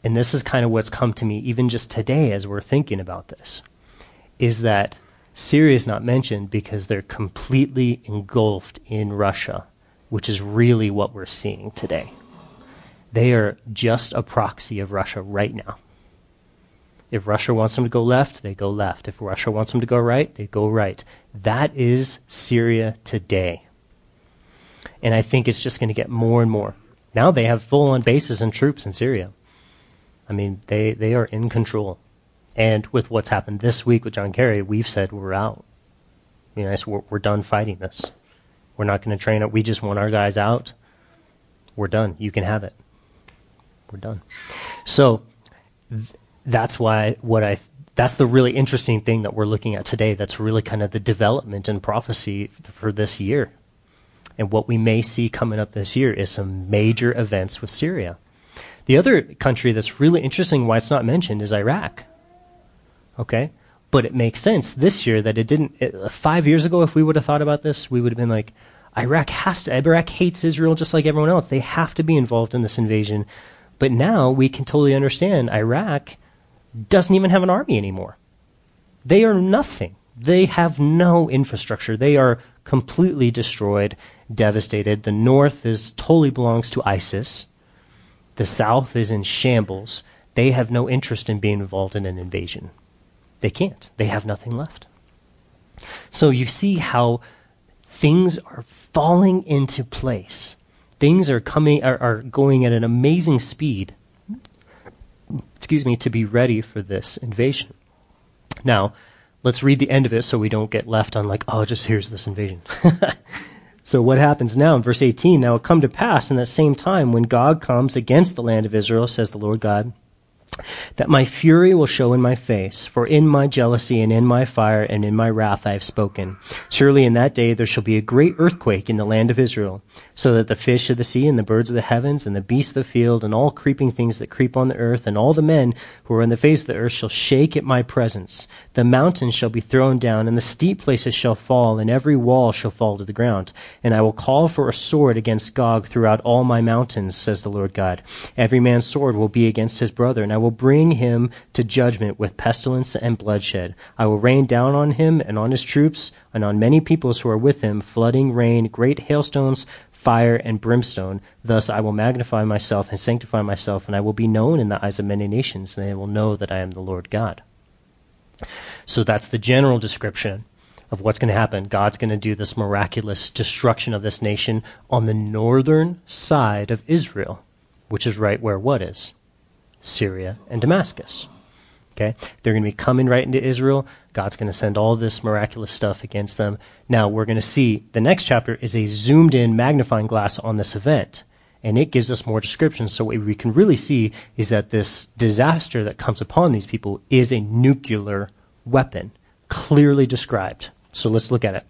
and this is kind of what's come to me even just today as we're thinking about this, is that Syria is not mentioned because they're completely engulfed in Russia, which is really what we're seeing today. They are just a proxy of Russia right now. If Russia wants them to go left, they go left. If Russia wants them to go right, they go right. That is Syria today. And I think it's just going to get more and more. Now they have full on bases and troops in Syria. I mean, they, they are in control. And with what's happened this week with John Kerry, we've said we're out. You know, we're, we're done fighting this. We're not going to train it. We just want our guys out. We're done. You can have it. We're done. So that's why what I that's the really interesting thing that we're looking at today. That's really kind of the development and prophecy for this year. And what we may see coming up this year is some major events with Syria. The other country that's really interesting why it's not mentioned is Iraq. Okay? But it makes sense this year that it didn't. It, uh, five years ago, if we would have thought about this, we would have been like, Iraq has to. Iraq hates Israel just like everyone else. They have to be involved in this invasion. But now we can totally understand Iraq doesn't even have an army anymore. They are nothing. They have no infrastructure. They are completely destroyed, devastated. The north is totally belongs to ISIS. The south is in shambles. They have no interest in being involved in an invasion. They can't. They have nothing left. So you see how things are falling into place. Things are coming are, are going at an amazing speed. Excuse me, to be ready for this invasion. Now, let's read the end of it so we don't get left on like, oh, just here's this invasion. so what happens now in verse 18? Now it come to pass in that same time when God comes against the land of Israel, says the Lord God, that my fury will show in my face, for in my jealousy and in my fire and in my wrath I have spoken. Surely in that day there shall be a great earthquake in the land of Israel, so that the fish of the sea and the birds of the heavens and the beasts of the field and all creeping things that creep on the earth and all the men who are in the face of the earth shall shake at my presence. The mountains shall be thrown down and the steep places shall fall and every wall shall fall to the ground. And I will call for a sword against Gog throughout all my mountains, says the Lord God. Every man's sword will be against his brother, and I will bring him to judgment with pestilence and bloodshed. I will rain down on him and on his troops and on many peoples who are with him, flooding rain, great hailstones, fire, and brimstone. Thus I will magnify myself and sanctify myself, and I will be known in the eyes of many nations, and they will know that I am the Lord God. So that's the general description of what's going to happen. God's going to do this miraculous destruction of this nation on the northern side of Israel, which is right where what is? Syria and Damascus. Okay? They're going to be coming right into Israel. God's going to send all this miraculous stuff against them. Now, we're going to see the next chapter is a zoomed in magnifying glass on this event. And it gives us more descriptions. So, what we can really see is that this disaster that comes upon these people is a nuclear weapon, clearly described. So, let's look at it.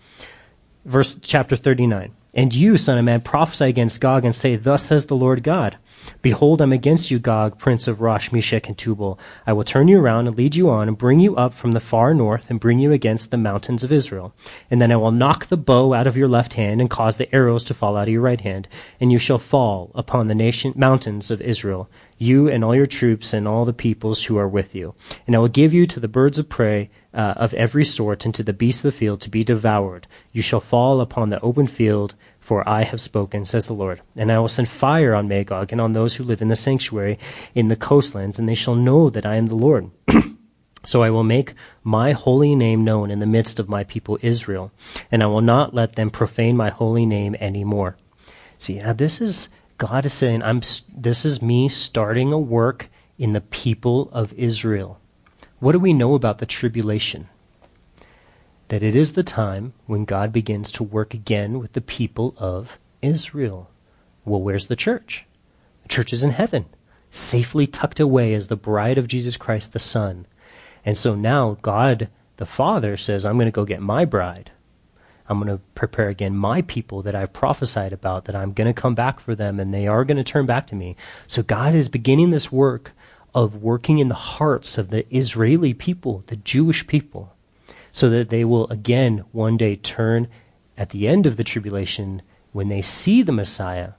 Verse chapter 39. And you, son of man, prophesy against Gog and say, Thus says the Lord God. Behold, I'm against you, Gog, prince of Rosh, Meshech, and Tubal. I will turn you around and lead you on and bring you up from the far north and bring you against the mountains of Israel. And then I will knock the bow out of your left hand and cause the arrows to fall out of your right hand. And you shall fall upon the nation, mountains of Israel, you and all your troops and all the peoples who are with you. And I will give you to the birds of prey uh, of every sort and to the beasts of the field to be devoured. You shall fall upon the open field, for I have spoken, says the Lord. And I will send fire on Magog and on those who live in the sanctuary in the coastlands, and they shall know that I am the Lord. So I will make my holy name known in the midst of my people Israel, and I will not let them profane my holy name any more. See, now this is God is saying, I'm, this is me starting a work in the people of Israel. What do we know about the tribulation? That it is the time when God begins to work again with the people of Israel. Well, where's the church? The church is in heaven, safely tucked away as the bride of Jesus Christ the Son. And so now God the Father says, I'm going to go get my bride. I'm going to prepare again my people that I've prophesied about, that I'm going to come back for them, and they are going to turn back to me. So God is beginning this work of working in the hearts of the Israeli people, the Jewish people, so that they will again one day turn at the end of the tribulation when they see the Messiah.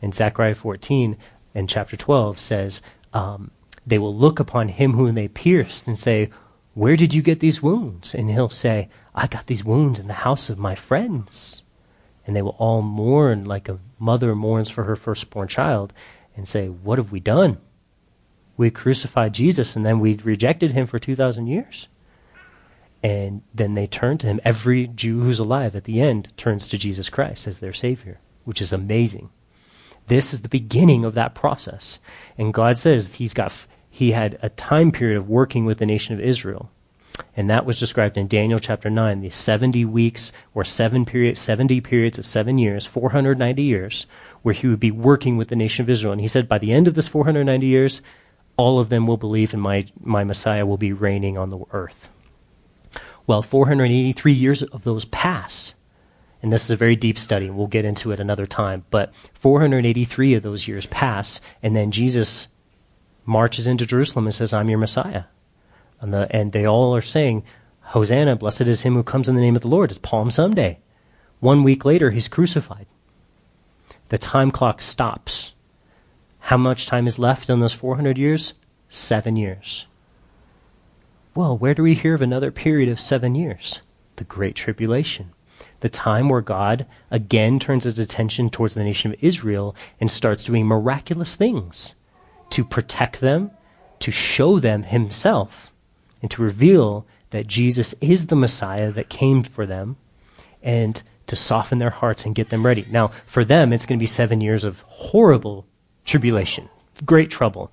And Zechariah 14 and chapter 12 says, um, they will look upon him whom they pierced and say, Where did you get these wounds? And he'll say, I got these wounds in the house of my friends. And they will all mourn like a mother mourns for her firstborn child and say, What have we done? We crucified Jesus and then we rejected him for 2,000 years. And then they turn to him. Every Jew who's alive at the end turns to Jesus Christ as their Savior, which is amazing. This is the beginning of that process. And God says he's got, he had a time period of working with the nation of Israel. And that was described in Daniel chapter 9, the 70 weeks or seven period, 70 periods of seven years, 490 years, where he would be working with the nation of Israel. And he said, by the end of this 490 years, all of them will believe in my, my Messiah will be reigning on the earth. Well, 483 years of those pass. And this is a very deep study. We'll get into it another time. But 483 of those years pass, and then Jesus marches into Jerusalem and says, I'm your Messiah. And, the, and they all are saying, Hosanna, blessed is him who comes in the name of the Lord. It's Palm Sunday. One week later, he's crucified. The time clock stops. How much time is left in those 400 years? Seven years. Well, where do we hear of another period of seven years? The Great Tribulation. The time where God again turns his attention towards the nation of Israel and starts doing miraculous things to protect them, to show them himself, and to reveal that Jesus is the Messiah that came for them, and to soften their hearts and get them ready. Now, for them, it's going to be seven years of horrible tribulation, great trouble.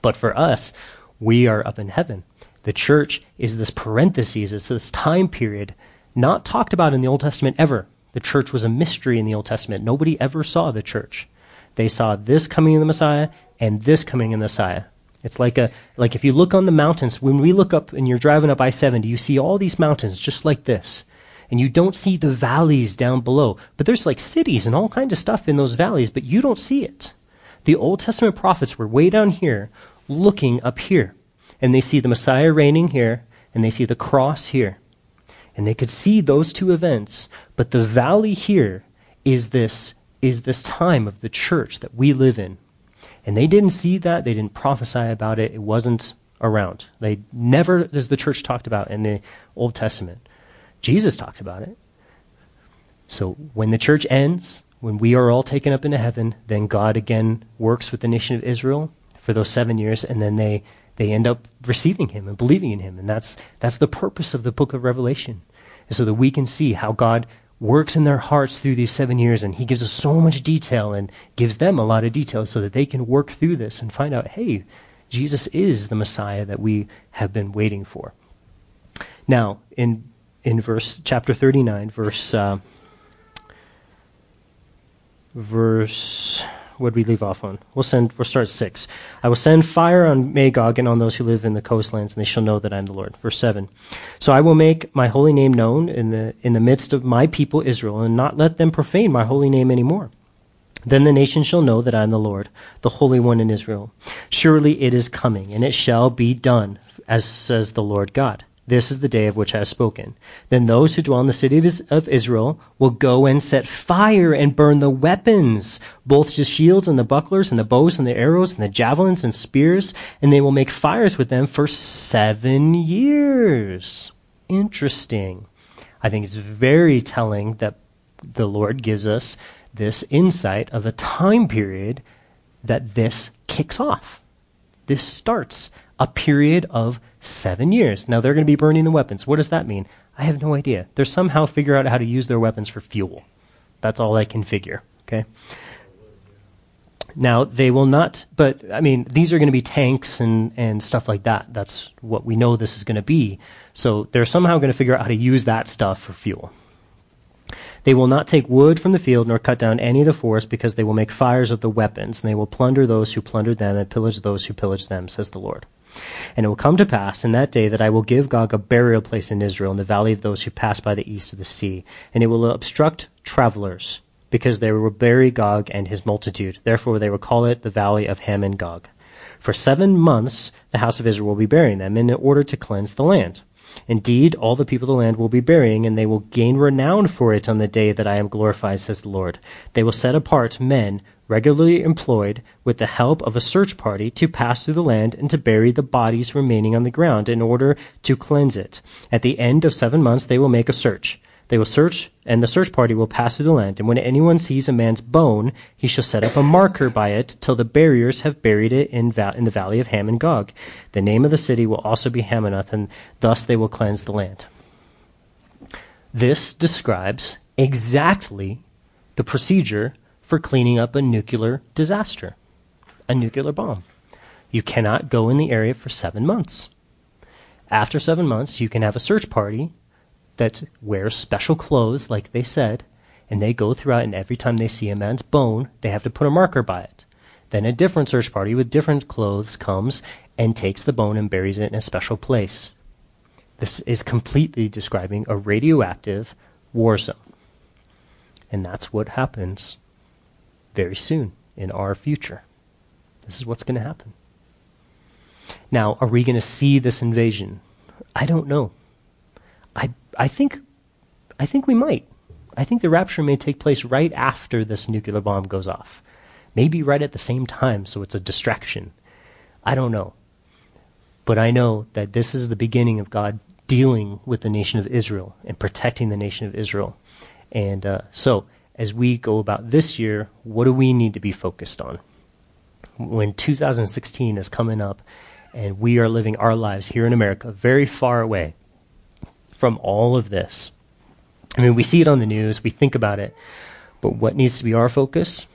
But for us, we are up in heaven. The church is this parenthesis, it's this time period not talked about in the Old Testament ever. The church was a mystery in the Old Testament. Nobody ever saw the church. They saw this coming in the Messiah and this coming in the Messiah. It's like a like if you look on the mountains, when we look up and you're driving up I-70, you see all these mountains just like this. And you don't see the valleys down below. But there's like cities and all kinds of stuff in those valleys, but you don't see it. The Old Testament prophets were way down here looking up here and they see the Messiah reigning here, and they see the cross here. And they could see those two events, but the valley here is this is this time of the church that we live in. And they didn't see that, they didn't prophesy about it, it wasn't around. They never as the church talked about in the Old Testament. Jesus talks about it. So when the church ends, when we are all taken up into heaven, then God again works with the nation of Israel for those seven years, and then they they end up receiving him and believing in him. And that's, that's the purpose of the book of Revelation, is so that we can see how God works in their hearts through these seven years. And he gives us so much detail and gives them a lot of detail so that they can work through this and find out, hey, Jesus is the Messiah that we have been waiting for. Now, in, in verse, chapter 39, verse, uh, verse what we leave off on? We'll send. We'll start six. I will send fire on Magog and on those who live in the coastlands, and they shall know that I am the Lord. Verse seven. So I will make my holy name known in the in the midst of my people Israel, and not let them profane my holy name any more. Then the nations shall know that I am the Lord, the Holy One in Israel. Surely it is coming, and it shall be done, as says the Lord God. This is the day of which I have spoken. Then those who dwell in the city of Israel will go and set fire and burn the weapons, both the shields and the bucklers and the bows and the arrows and the javelins and spears, and they will make fires with them for seven years. Interesting. I think it's very telling that the Lord gives us this insight of a time period that this kicks off. This starts a period of seven years. Now they're going to be burning the weapons. What does that mean? I have no idea. They're somehow figure out how to use their weapons for fuel. That's all I can figure. Okay. Now they will not, but I mean, these are going to be tanks and, and stuff like that. That's what we know this is going to be. So they're somehow going to figure out how to use that stuff for fuel. They will not take wood from the field nor cut down any of the forest because they will make fires of the weapons and they will plunder those who plundered them and pillage those who pillaged them, says the Lord. And it will come to pass in that day that I will give Gog a burial place in Israel in the valley of those who pass by the east of the sea. And it will obstruct travelers, because they will bury Gog and his multitude. Therefore they will call it the valley of Hamon Gog. For seven months the house of Israel will be burying them in order to cleanse the land. Indeed, all the people of the land will be burying, and they will gain renown for it on the day that I am glorified, says the Lord. They will set apart men regularly employed with the help of a search party to pass through the land and to bury the bodies remaining on the ground in order to cleanse it. At the end of seven months, they will make a search. They will search, and the search party will pass through the land. And when anyone sees a man's bone, he shall set up a marker by it till the buriers have buried it in, in the valley of Hamon Gog. The name of the city will also be Hamonoth, and thus they will cleanse the land. This describes exactly the procedure for cleaning up a nuclear disaster, a nuclear bomb. You cannot go in the area for seven months. After seven months, you can have a search party that wears special clothes, like they said, and they go throughout, and every time they see a man's bone, they have to put a marker by it. Then a different search party with different clothes comes and takes the bone and buries it in a special place. This is completely describing a radioactive war zone. And that's what happens very soon in our future. This is what's going to happen. Now, are we going to see this invasion? I don't know. I, I, think, I think we might. I think the rapture may take place right after this nuclear bomb goes off. Maybe right at the same time, so it's a distraction. I don't know. But I know that this is the beginning of God dealing with the nation of Israel and protecting the nation of Israel. And uh, so, as we go about this year, what do we need to be focused on? When 2016 is coming up and we are living our lives here in America very far away from all of this. I mean, we see it on the news, we think about it, but what needs to be our focus?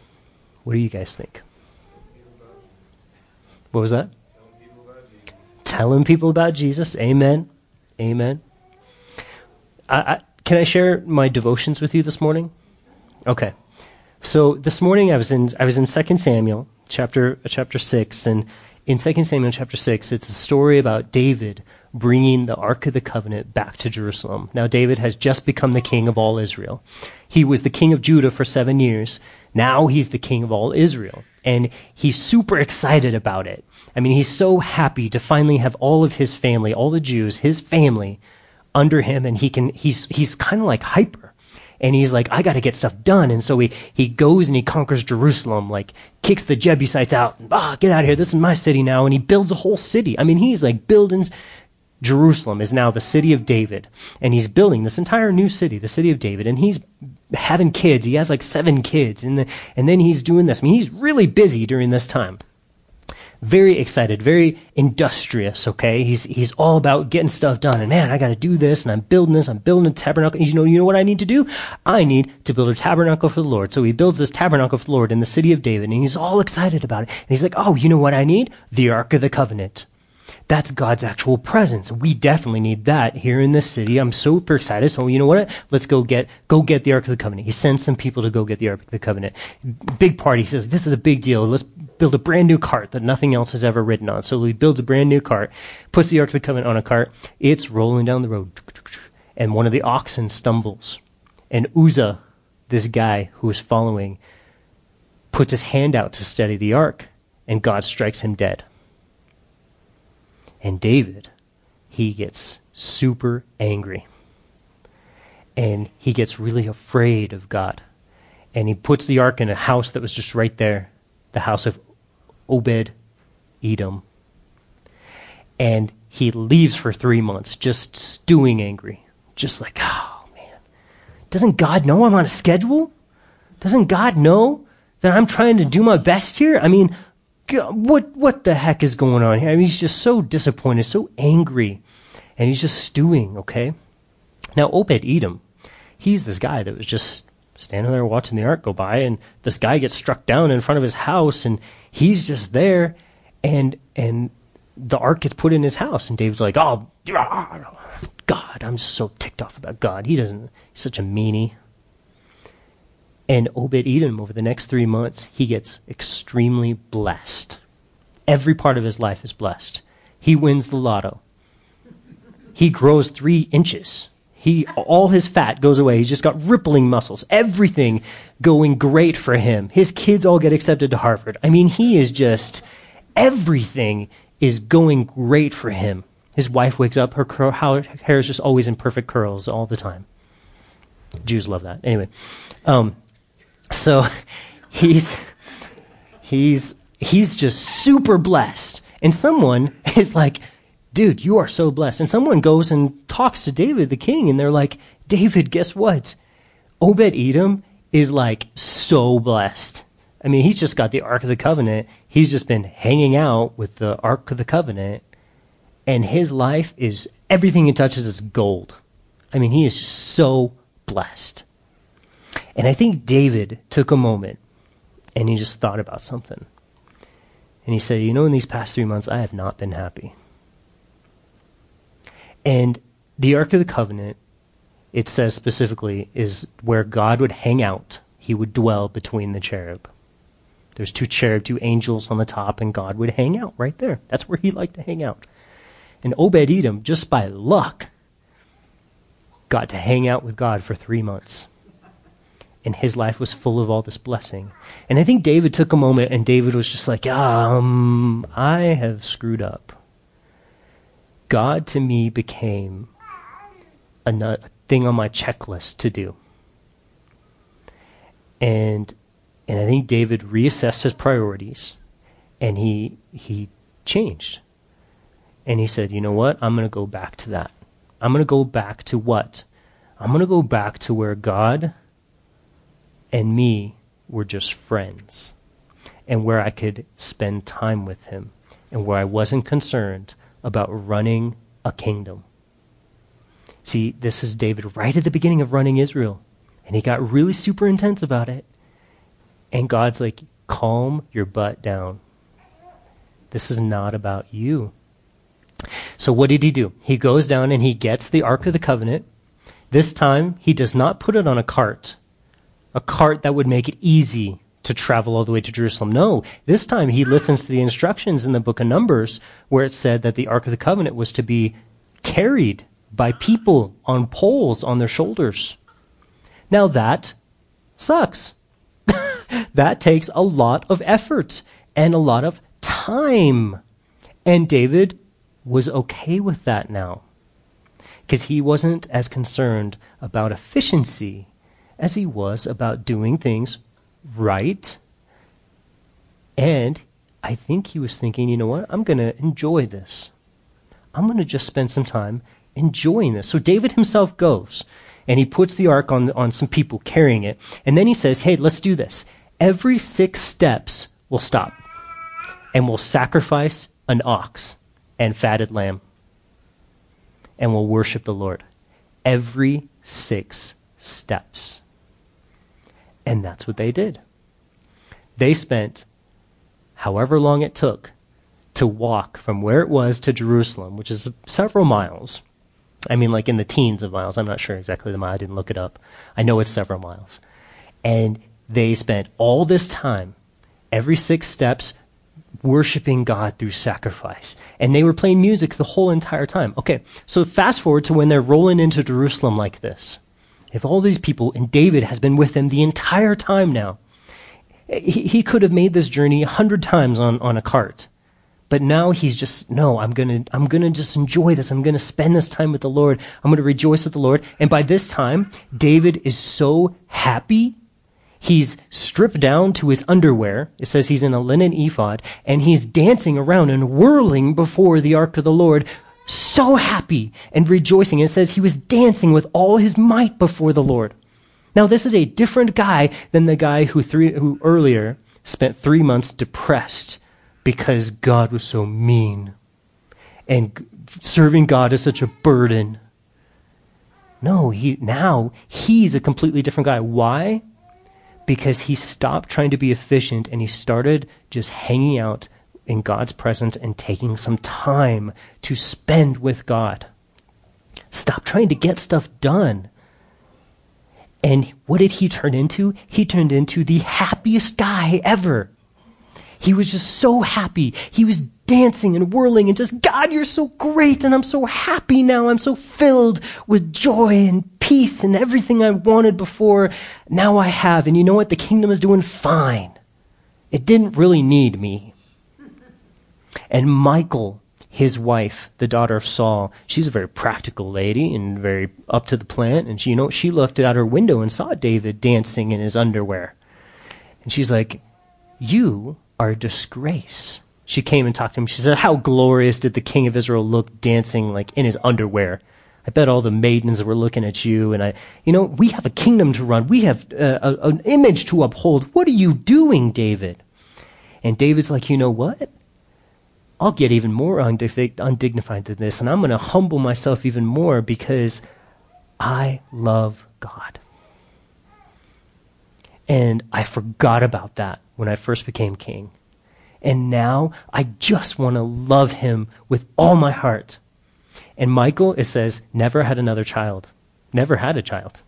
What do you guys think? What was that? Telling people about Jesus. Amen. Amen. I, I, can I share my devotions with you this morning? Okay. So this morning I was in I was in Second Samuel chapter uh, chapter six, and in Second Samuel chapter six, it's a story about David bringing the Ark of the Covenant back to Jerusalem. Now David has just become the king of all Israel. He was the king of Judah for seven years, now he's the king of all Israel. And he's super excited about it. I mean, he's so happy to finally have all of his family, all the Jews, his family under him. And he can, he's, he's kind of like hyper. And he's like, I got to get stuff done. And so he, he goes and he conquers Jerusalem, like kicks the Jebusites out. Ah, get out of here. This is my city now. And he builds a whole city. I mean, he's like building Jerusalem is now the city of David, and he's building this entire new city, the city of David, and he's having kids. He has like seven kids, and, the, and then he's doing this. I mean, he's really busy during this time. Very excited, very industrious, okay? He's, he's all about getting stuff done. And man, I gotta do this, and I'm building this, I'm building a tabernacle. And you know, you know what I need to do? I need to build a tabernacle for the Lord. So he builds this tabernacle for the Lord in the city of David, and he's all excited about it. And he's like, oh, you know what I need? The Ark of the Covenant. That's God's actual presence. We definitely need that here in this city. I'm super excited. So you know what? Let's go get go get the Ark of the Covenant. He sends some people to go get the Ark of the Covenant. Big party says this is a big deal. Let's build a brand new cart that nothing else has ever ridden on. So he builds a brand new cart, puts the Ark of the Covenant on a cart. It's rolling down the road, and one of the oxen stumbles, and Uzzah, this guy who is following, puts his hand out to steady the ark, and God strikes him dead. And David, he gets super angry. And he gets really afraid of God. And he puts the ark in a house that was just right there, the house of Obed Edom. And he leaves for three months, just stewing angry. Just like, oh man. Doesn't God know I'm on a schedule? Doesn't God know that I'm trying to do my best here? I mean, what what the heck is going on here? I mean, he's just so disappointed, so angry, and he's just stewing. Okay, now Obed Edom, he's this guy that was just standing there watching the ark go by, and this guy gets struck down in front of his house, and he's just there, and and the ark gets put in his house, and David's like, oh. God, I'm so ticked off about God. He doesn't, he's such a meanie. And Obed Edom, over the next three months, he gets extremely blessed. Every part of his life is blessed. He wins the lotto. He grows three inches. He, all his fat goes away. He's just got rippling muscles. Everything going great for him. His kids all get accepted to Harvard. I mean, he is just, everything is going great for him. His wife wakes up, her curl, hair is just always in perfect curls all the time. Jews love that. Anyway, um, so he's he's he's just super blessed. And someone is like, dude, you are so blessed. And someone goes and talks to David the king, and they're like, David, guess what? Obed Edom is like so blessed. I mean, he's just got the Ark of the Covenant. He's just been hanging out with the Ark of the Covenant, and his life is everything he touches is gold. I mean, he is just so blessed. And I think David took a moment and he just thought about something. And he said, You know, in these past three months, I have not been happy. And the Ark of the Covenant, it says specifically, is where God would hang out. He would dwell between the cherub. There's two cherub, two angels on the top, and God would hang out right there. That's where he liked to hang out. And Obed Edom, just by luck, got to hang out with God for three months. And his life was full of all this blessing. And I think David took a moment and David was just like, um, I have screwed up. God to me became a thing on my checklist to do. And and I think David reassessed his priorities and he he changed. And he said, "You know what? I'm going to go back to that. I'm going to go back to what? I'm going to go back to where God and me were just friends and where I could spend time with him and where I wasn't concerned about running a kingdom. See, this is David right at the beginning of running Israel, and he got really super intense about it. And God's like, calm your butt down. This is not about you. So what did he do? He goes down and he gets the Ark of the Covenant. This time, he does not put it on a cart, a cart that would make it easy to travel all the way to Jerusalem. No, this time he listens to the instructions in the book of Numbers where it said that the Ark of the Covenant was to be carried by people on poles on their shoulders. Now that sucks. that takes a lot of effort and a lot of time. And David was okay with that now because he wasn't as concerned about efficiency as he was about doing things right. And I think he was thinking, you know what? I'm going to enjoy this. I'm going to just spend some time enjoying this. So David himself goes and he puts the ark on, on some people carrying it. And then he says, hey, let's do this. Every six steps, we'll stop and we'll sacrifice an ox and fatted lamb. And we'll worship the Lord. Every six steps. And that's what they did. They spent however long it took to walk from where it was to Jerusalem, which is several miles. I mean, like in the teens of miles. I'm not sure exactly the mile. I didn't look it up. I know it's several miles. And they spent all this time, every six steps, worshiping God through sacrifice. And they were playing music the whole entire time. Okay, so fast forward to when they're rolling into Jerusalem like this. If all these people, and David has been with them the entire time now, he, he could have made this journey a hundred times on, on a cart. But now he's just, no, I'm gonna, I'm gonna just enjoy this. I'm gonna spend this time with the Lord. I'm gonna rejoice with the Lord. And by this time, David is so happy. He's stripped down to his underwear. It says he's in a linen ephod and he's dancing around and whirling before the ark of the Lord. So happy and rejoicing. It says he was dancing with all his might before the Lord. Now this is a different guy than the guy who three, who earlier spent three months depressed because God was so mean and serving God is such a burden. No, he now he's a completely different guy. Why? Because he stopped trying to be efficient and he started just hanging out in God's presence and taking some time to spend with God. Stop trying to get stuff done. And what did he turn into? He turned into the happiest guy ever. He was just so happy. He was dancing and whirling and just, God, you're so great and I'm so happy now. I'm so filled with joy and peace and everything I wanted before. Now I have. And you know what? The kingdom is doing fine. It didn't really need me. And Michal, his wife, the daughter of Saul, she's a very practical lady and very up to the plant. And she, you know, she looked out her window and saw David dancing in his underwear. And she's like, You are a disgrace. She came and talked to him. She said, How glorious did the king of Israel look dancing like in his underwear? I bet all the maidens were looking at you. And I, you know, we have a kingdom to run. We have uh, a, an image to uphold. What are you doing, David? And David's like, You know what? I'll get even more undignified than this, and I'm going to humble myself even more because I love God. And I forgot about that when I first became king. And now I just want to love him with all my heart. And Michal, it says, never had another child, never had a child.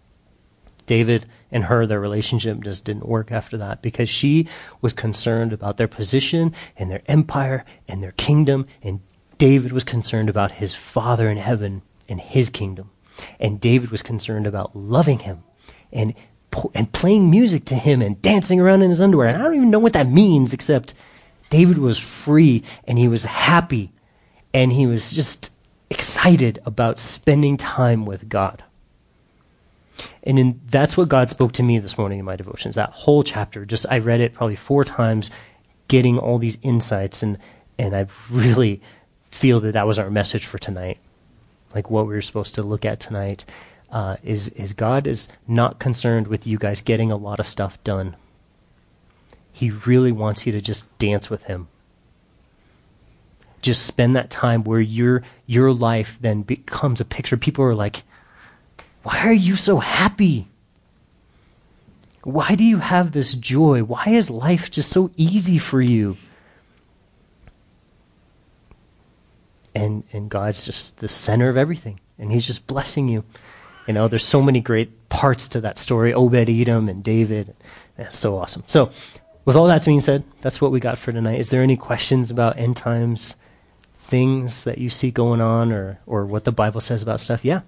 David and her, their relationship just didn't work after that because she was concerned about their position and their empire and their kingdom, and David was concerned about his Father in heaven and his kingdom. And David was concerned about loving him and, and playing music to him and dancing around in his underwear. And I don't even know what that means, except David was free and he was happy and he was just excited about spending time with God. And in, that's what God spoke to me this morning in my devotions. That whole chapter, just I read it probably four times, getting all these insights, and and I really feel that that was our message for tonight like what we were supposed to look at tonight, uh, is is God is not concerned with you guys getting a lot of stuff done. He really wants you to just dance with Him. Just spend that time where your your life then becomes a picture. People are like, "Why are you so happy? Why do you have this joy? Why is life just so easy for you?" and and God's just the center of everything, and He's just blessing you. You know, there's so many great parts to that story. Obed Edom and David, yeah, so awesome. So, with all that being said, that's what we got for tonight. Is there any questions about end times things that you see going on, or or what the Bible says about stuff? Yeah.